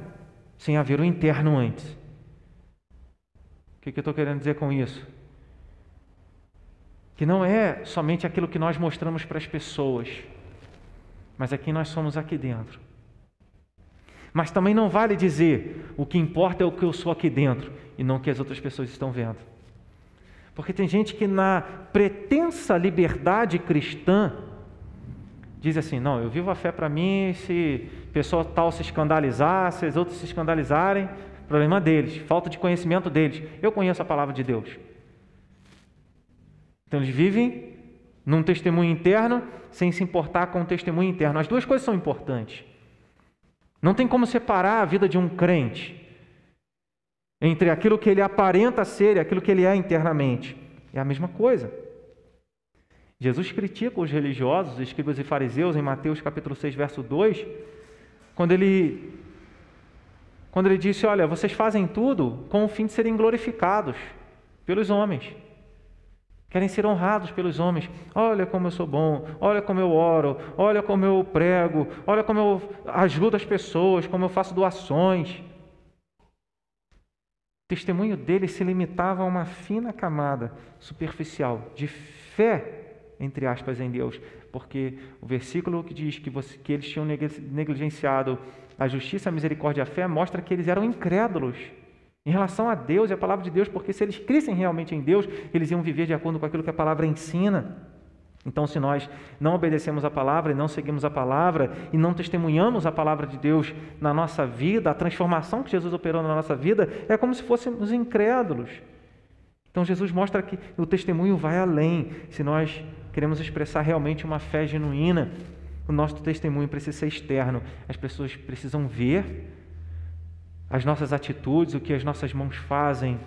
sem haver o interno antes. O que, que eu estou querendo dizer com isso? Que não é somente aquilo que nós mostramos para as pessoas, mas é quem nós somos aqui dentro. Mas também não vale dizer o que importa é o que eu sou aqui dentro e não o que as outras pessoas estão vendo. Porque tem gente que na pretensa liberdade cristã diz assim: não, eu vivo a fé para mim, se pessoa tal se escandalizar, se os outros se escandalizarem, problema deles, falta de conhecimento deles. Eu conheço a palavra de Deus. Então eles vivem num testemunho interno sem se importar com o testemunho interno. As duas coisas são importantes. Não tem como separar a vida de um crente entre aquilo que ele aparenta ser e aquilo que ele é internamente. É a mesma coisa. Jesus critica os religiosos, os escribas e fariseus em Mateus capítulo 6, verso 2, quando ele quando ele disse: "Olha, vocês fazem tudo com o fim de serem glorificados pelos homens. Querem ser honrados pelos homens. Olha como eu sou bom, olha como eu oro, olha como eu prego, olha como eu ajudo as pessoas, como eu faço doações. O testemunho dele se limitava a uma fina camada superficial de fé, entre aspas, em Deus, porque o versículo que diz que, você, que eles tinham negligenciado a justiça, a misericórdia e a fé mostra que eles eram incrédulos em relação a Deus e a palavra de Deus, porque se eles crescem realmente em Deus, eles iam viver de acordo com aquilo que a palavra ensina. Então, se nós não obedecemos a palavra e não seguimos a palavra e não testemunhamos a palavra de Deus na nossa vida, a transformação que Jesus operou na nossa vida, é como se fôssemos incrédulos. Então, Jesus mostra que o testemunho vai além. Se nós queremos expressar realmente uma fé genuína, o nosso testemunho precisa ser externo. As pessoas precisam ver as nossas atitudes, o que as nossas mãos fazem,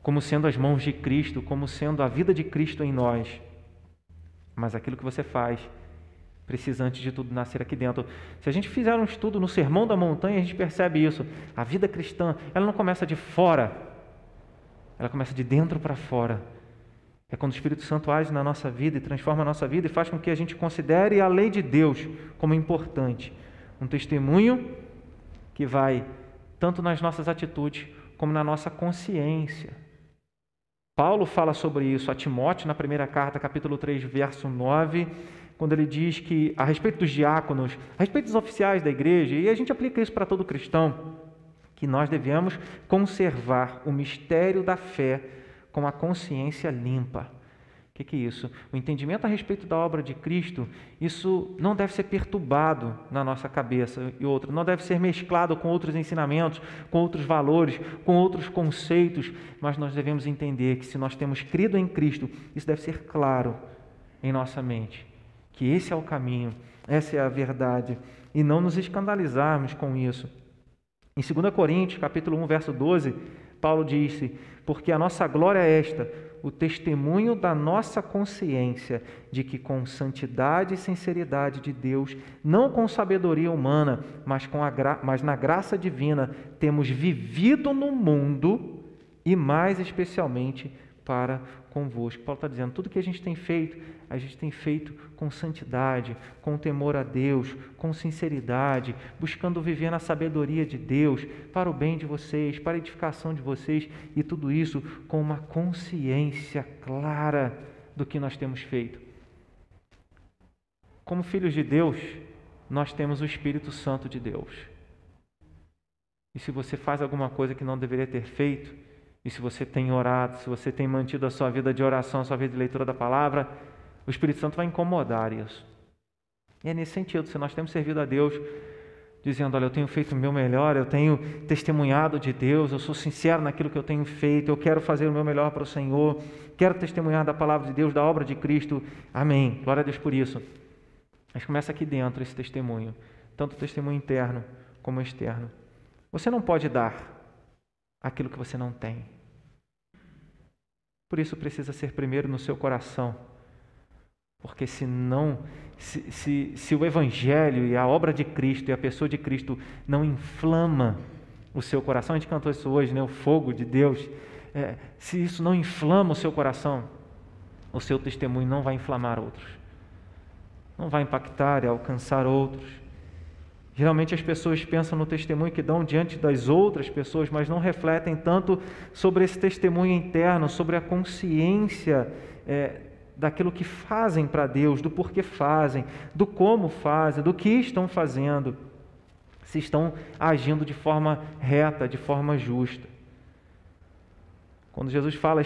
como sendo as mãos de Cristo, como sendo a vida de Cristo em nós. Mas aquilo que você faz precisa, antes de tudo, nascer aqui dentro. Se a gente fizer um estudo no Sermão da Montanha, a gente percebe isso. A vida cristã, ela não começa de fora, ela começa de dentro para fora. É quando o Espírito Santo age na nossa vida e transforma a nossa vida e faz com que a gente considere a lei de Deus como importante. Um testemunho que vai tanto nas nossas atitudes como na nossa consciência. Paulo fala sobre isso a Timóteo na primeira carta, capítulo 3, verso 9, quando ele diz que a respeito dos diáconos, a respeito dos oficiais da igreja, e a gente aplica isso para todo cristão, que nós devemos conservar o mistério da fé com a consciência limpa. O que, é isso? O entendimento a respeito da obra de Cristo, isso não deve ser perturbado na nossa cabeça e outra, não deve ser mesclado com outros ensinamentos, com outros valores, com outros conceitos, mas nós devemos entender que se nós temos crido em Cristo, isso deve ser claro em nossa mente, que esse é o caminho, essa é a verdade, e não nos escandalizarmos com isso. Em 2 Coríntios, capítulo 1, verso 12, Paulo disse: "Porque a nossa glória é esta, o testemunho da nossa consciência de que, com santidade e sinceridade de Deus, não com sabedoria humana, mas, com a gra... mas na graça divina, temos vivido no mundo e, mais especialmente, para convosco. Paulo está dizendo: tudo que a gente tem feito, a gente tem feito com santidade, com temor a Deus, com sinceridade, buscando viver na sabedoria de Deus, para o bem de vocês, para a edificação de vocês, e tudo isso com uma consciência clara do que nós temos feito. como filhos de Deus, nós temos o Espírito Santo de Deus. E se você faz alguma coisa que não deveria ter feito, e se você tem orado, se você tem mantido a sua vida de oração, a sua vida de leitura da palavra, o Espírito Santo vai incomodar isso. E é nesse sentido, se nós temos servido a Deus, dizendo: Olha, eu tenho feito o meu melhor, eu tenho testemunhado de Deus, eu sou sincero naquilo que eu tenho feito, eu quero fazer o meu melhor para o Senhor, quero testemunhar da palavra de Deus, da obra de Cristo. Amém. Glória a Deus por isso. Mas começa aqui dentro esse testemunho, tanto o testemunho interno como o externo. Você não pode dar aquilo que você não tem. Por isso precisa ser primeiro no seu coração. Porque senão, se, se, se o Evangelho e a obra de Cristo e a pessoa de Cristo não inflama o seu coração, a gente cantou isso hoje, né? o fogo de Deus, é, se isso não inflama o seu coração, o seu testemunho não vai inflamar outros, não vai impactar e alcançar outros. Geralmente as pessoas pensam no testemunho que dão diante das outras pessoas, mas não refletem tanto sobre esse testemunho interno, sobre a consciência é, daquilo que fazem para Deus, do porquê fazem, do como fazem, do que estão fazendo, se estão agindo de forma reta, de forma justa. Quando Jesus fala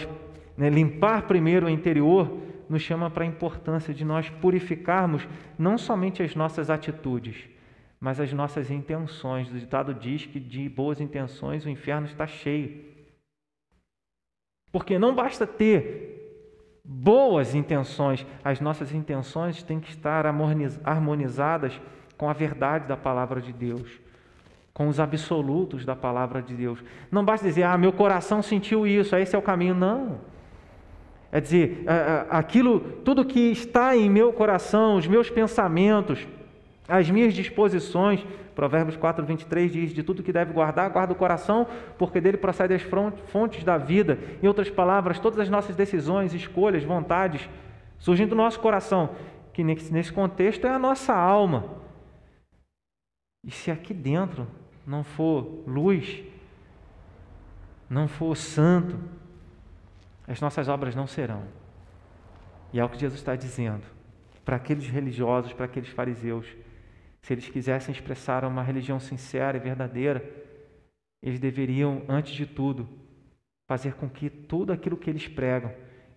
né, limpar primeiro o interior, nos chama para a importância de nós purificarmos não somente as nossas atitudes, mas as nossas intenções. O ditado diz que de boas intenções o inferno está cheio. Porque não basta ter boas intenções, as nossas intenções têm que estar harmonizadas com a verdade da palavra de Deus, com os absolutos da palavra de Deus. Não basta dizer, ah, meu coração sentiu isso, esse é o caminho. Não. É dizer, aquilo, tudo que está em meu coração, os meus pensamentos, as minhas disposições, Provérbios 4, 23 diz: De tudo que deve guardar, guarda o coração, porque dele procedem as fontes da vida. Em outras palavras, todas as nossas decisões, escolhas, vontades, surgem do nosso coração, que nesse contexto é a nossa alma. E se aqui dentro não for luz, não for santo, as nossas obras não serão. E é o que Jesus está dizendo para aqueles religiosos, para aqueles fariseus se eles quisessem expressar uma religião sincera e verdadeira, eles deveriam, antes de tudo, fazer com que tudo aquilo que eles pregam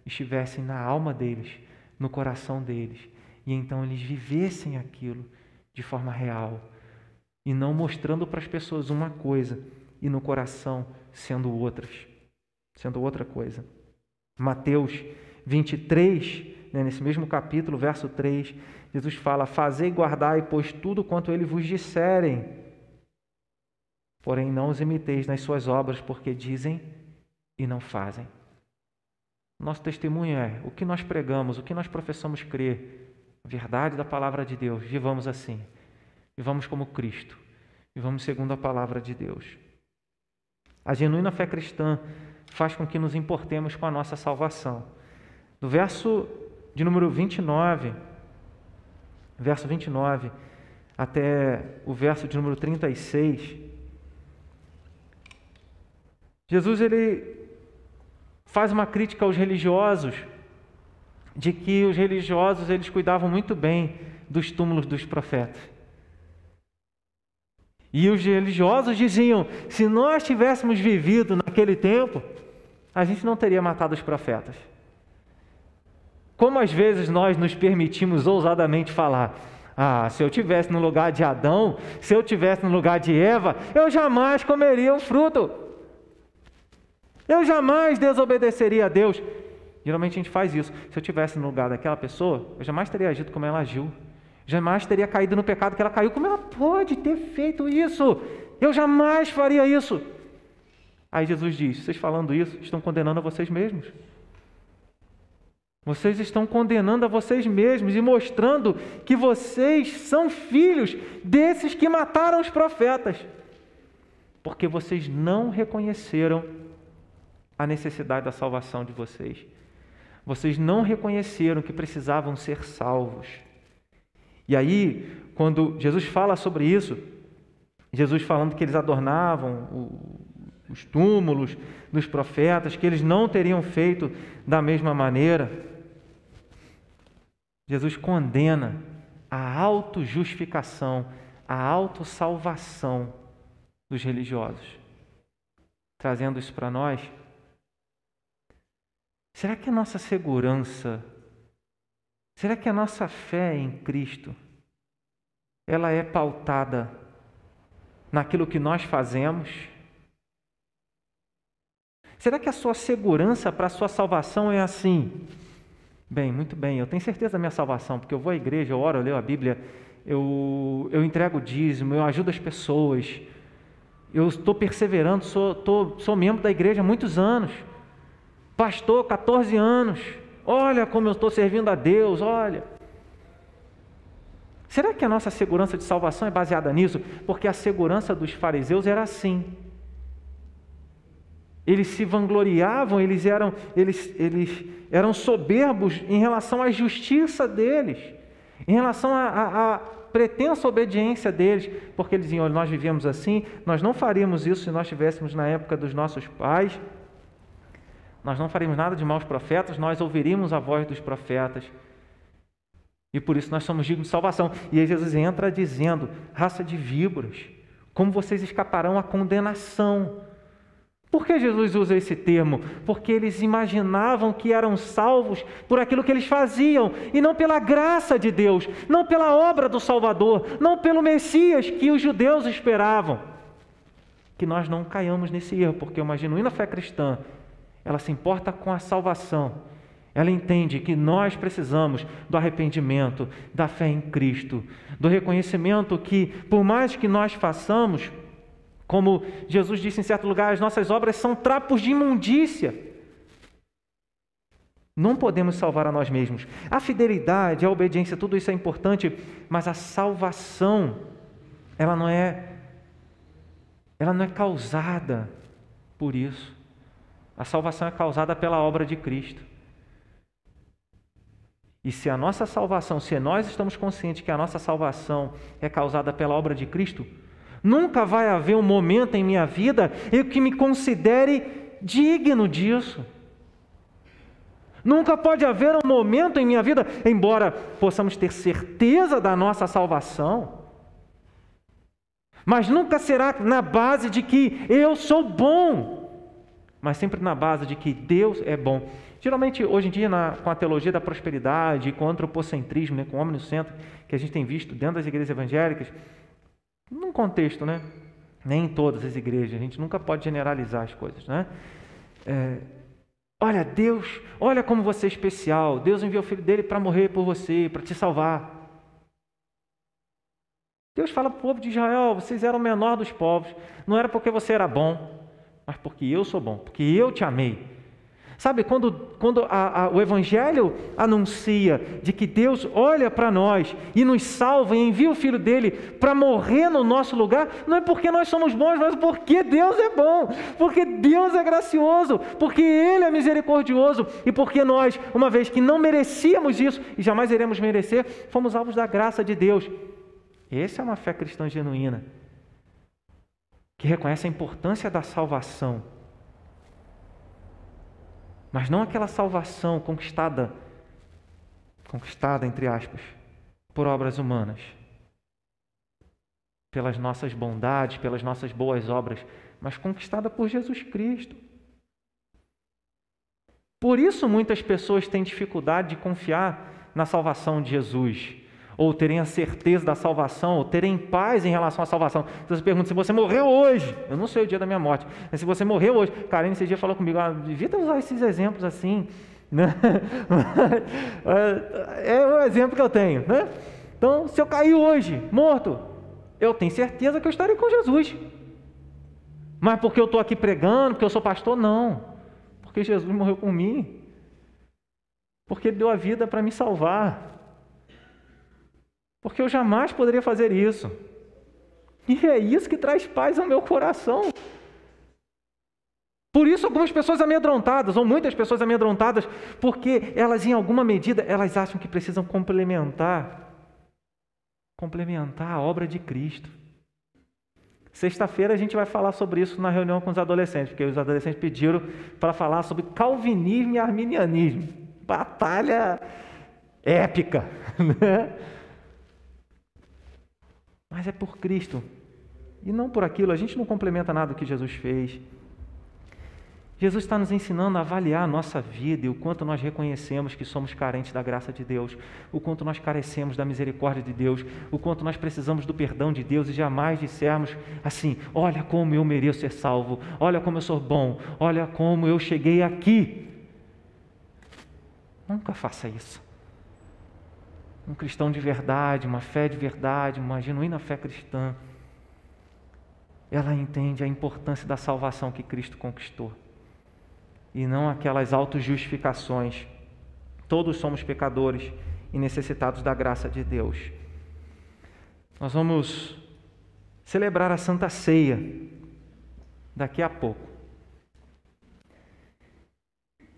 estivesse na alma deles, no coração deles, e então eles vivessem aquilo de forma real e não mostrando para as pessoas uma coisa e no coração sendo outras, sendo outra coisa. Mateus 23, né, nesse mesmo capítulo, verso 3, Jesus fala: Fazei e guardai, pois tudo quanto ele vos disserem. Porém, não os imiteis nas suas obras, porque dizem e não fazem. Nosso testemunho é o que nós pregamos, o que nós professamos crer, a verdade da palavra de Deus. Vivamos assim. Vivamos como Cristo. Vivamos segundo a palavra de Deus. A genuína fé cristã faz com que nos importemos com a nossa salvação. Do verso de número 29 verso 29 até o verso de número 36, Jesus ele faz uma crítica aos religiosos de que os religiosos eles cuidavam muito bem dos túmulos dos profetas. E os religiosos diziam: se nós tivéssemos vivido naquele tempo, a gente não teria matado os profetas. Como às vezes nós nos permitimos ousadamente falar: ah, se eu tivesse no lugar de Adão, se eu tivesse no lugar de Eva, eu jamais comeria o fruto. Eu jamais desobedeceria a Deus. Geralmente a gente faz isso. Se eu tivesse no lugar daquela pessoa, eu jamais teria agido como ela agiu. Jamais teria caído no pecado que ela caiu. Como ela pode ter feito isso? Eu jamais faria isso. Aí Jesus diz: vocês falando isso, estão condenando a vocês mesmos. Vocês estão condenando a vocês mesmos e mostrando que vocês são filhos desses que mataram os profetas, porque vocês não reconheceram a necessidade da salvação de vocês. Vocês não reconheceram que precisavam ser salvos. E aí, quando Jesus fala sobre isso, Jesus falando que eles adornavam os túmulos dos profetas, que eles não teriam feito da mesma maneira, Jesus condena a autojustificação, a autossalvação dos religiosos. Trazendo isso para nós, será que a nossa segurança, será que a nossa fé em Cristo, ela é pautada naquilo que nós fazemos? Será que a sua segurança para a sua salvação é assim? Bem, muito bem, eu tenho certeza da minha salvação, porque eu vou à igreja, eu oro, eu leio a Bíblia, eu, eu entrego o dízimo, eu ajudo as pessoas, eu estou perseverando, sou, tô, sou membro da igreja há muitos anos, pastor, 14 anos, olha como eu estou servindo a Deus, olha. Será que a nossa segurança de salvação é baseada nisso? Porque a segurança dos fariseus era assim. Eles se vangloriavam, eles eram, eles, eles eram soberbos em relação à justiça deles, em relação à, pretensa obediência deles, porque eles diziam: nós vivemos assim, nós não faríamos isso se nós estivéssemos na época dos nossos pais, nós não faríamos nada de maus profetas, nós ouviríamos a voz dos profetas. E por isso nós somos dignos de salvação. E aí Jesus entra dizendo: raça de víboras, como vocês escaparão à condenação? Por que Jesus usa esse termo? Porque eles imaginavam que eram salvos por aquilo que eles faziam e não pela graça de Deus, não pela obra do Salvador, não pelo Messias que os judeus esperavam. Que nós não caiamos nesse erro, porque uma genuína fé cristã, ela se importa com a salvação. Ela entende que nós precisamos do arrependimento, da fé em Cristo, do reconhecimento que, por mais que nós façamos, como Jesus disse em certo lugar, as nossas obras são trapos de imundícia. Não podemos salvar a nós mesmos. A fidelidade, a obediência, tudo isso é importante, mas a salvação, ela não é ela não é causada por isso. A salvação é causada pela obra de Cristo. E se a nossa salvação, se nós estamos conscientes que a nossa salvação é causada pela obra de Cristo, Nunca vai haver um momento em minha vida em que me considere digno disso. Nunca pode haver um momento em minha vida, embora possamos ter certeza da nossa salvação, mas nunca será na base de que eu sou bom, mas sempre na base de que Deus é bom. Geralmente, hoje em dia, na, com a teologia da prosperidade, com o antropocentrismo, né, com o homem no centro, que a gente tem visto dentro das igrejas evangélicas, num contexto, né? Nem em todas as igrejas, a gente nunca pode generalizar as coisas, né? É, olha, Deus, olha como você é especial. Deus enviou o filho dele para morrer por você, para te salvar. Deus fala para o povo de Israel: vocês eram o menor dos povos, não era porque você era bom, mas porque eu sou bom, porque eu te amei. Sabe, quando, quando a, a, o Evangelho anuncia de que Deus olha para nós e nos salva e envia o Filho dele para morrer no nosso lugar, não é porque nós somos bons, mas porque Deus é bom, porque Deus é gracioso, porque Ele é misericordioso e porque nós, uma vez que não merecíamos isso e jamais iremos merecer, fomos alvos da graça de Deus. Essa é uma fé cristã genuína, que reconhece a importância da salvação mas não aquela salvação conquistada, conquistada entre aspas, por obras humanas, pelas nossas bondades, pelas nossas boas obras, mas conquistada por Jesus Cristo. Por isso muitas pessoas têm dificuldade de confiar na salvação de Jesus ou terem a certeza da salvação, ou terem paz em relação à salvação. Então você pergunta se você morreu hoje, eu não sei o dia da minha morte, mas se você morreu hoje, Karen esse dia falou comigo, ah, evita usar esses exemplos assim, né? é o exemplo que eu tenho, né? Então, se eu cair hoje, morto, eu tenho certeza que eu estarei com Jesus. Mas porque eu estou aqui pregando, porque eu sou pastor, não. Porque Jesus morreu por mim. Porque Ele deu a vida para me salvar. Porque eu jamais poderia fazer isso. E é isso que traz paz ao meu coração. Por isso algumas pessoas amedrontadas, ou muitas pessoas amedrontadas, porque elas em alguma medida elas acham que precisam complementar complementar a obra de Cristo. Sexta-feira a gente vai falar sobre isso na reunião com os adolescentes, porque os adolescentes pediram para falar sobre calvinismo e arminianismo. Batalha épica, né? Mas é por Cristo e não por aquilo. A gente não complementa nada do que Jesus fez. Jesus está nos ensinando a avaliar a nossa vida e o quanto nós reconhecemos que somos carentes da graça de Deus, o quanto nós carecemos da misericórdia de Deus, o quanto nós precisamos do perdão de Deus e jamais dissermos assim: olha como eu mereço ser salvo, olha como eu sou bom, olha como eu cheguei aqui. Nunca faça isso. Um cristão de verdade, uma fé de verdade, uma genuína fé cristã, ela entende a importância da salvação que Cristo conquistou e não aquelas autojustificações. Todos somos pecadores e necessitados da graça de Deus. Nós vamos celebrar a Santa Ceia daqui a pouco.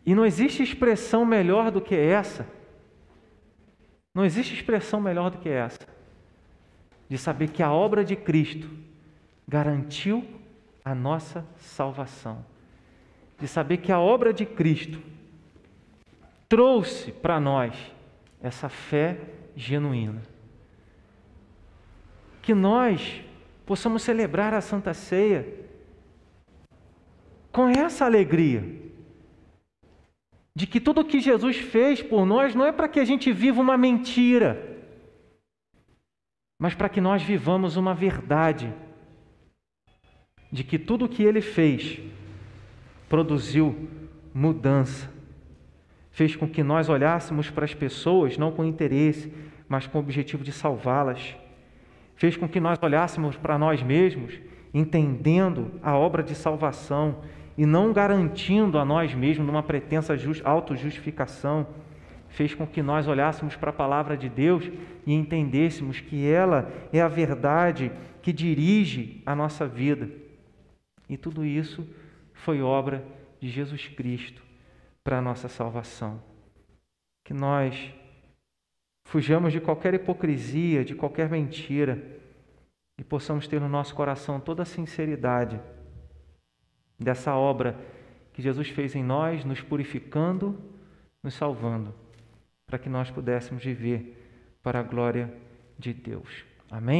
E não existe expressão melhor do que essa. Não existe expressão melhor do que essa. De saber que a obra de Cristo garantiu a nossa salvação de saber que a obra de Cristo trouxe para nós essa fé genuína. Que nós possamos celebrar a Santa Ceia com essa alegria de que tudo o que Jesus fez por nós não é para que a gente viva uma mentira, mas para que nós vivamos uma verdade de que tudo o que ele fez produziu mudança. Fez com que nós olhássemos para as pessoas não com interesse, mas com o objetivo de salvá-las. Fez com que nós olhássemos para nós mesmos, entendendo a obra de salvação e não garantindo a nós mesmos numa pretensa autojustificação. Fez com que nós olhássemos para a palavra de Deus e entendêssemos que ela é a verdade que dirige a nossa vida. E tudo isso foi obra de Jesus Cristo para a nossa salvação. Que nós fujamos de qualquer hipocrisia, de qualquer mentira e possamos ter no nosso coração toda a sinceridade dessa obra que Jesus fez em nós, nos purificando, nos salvando, para que nós pudéssemos viver para a glória de Deus. Amém?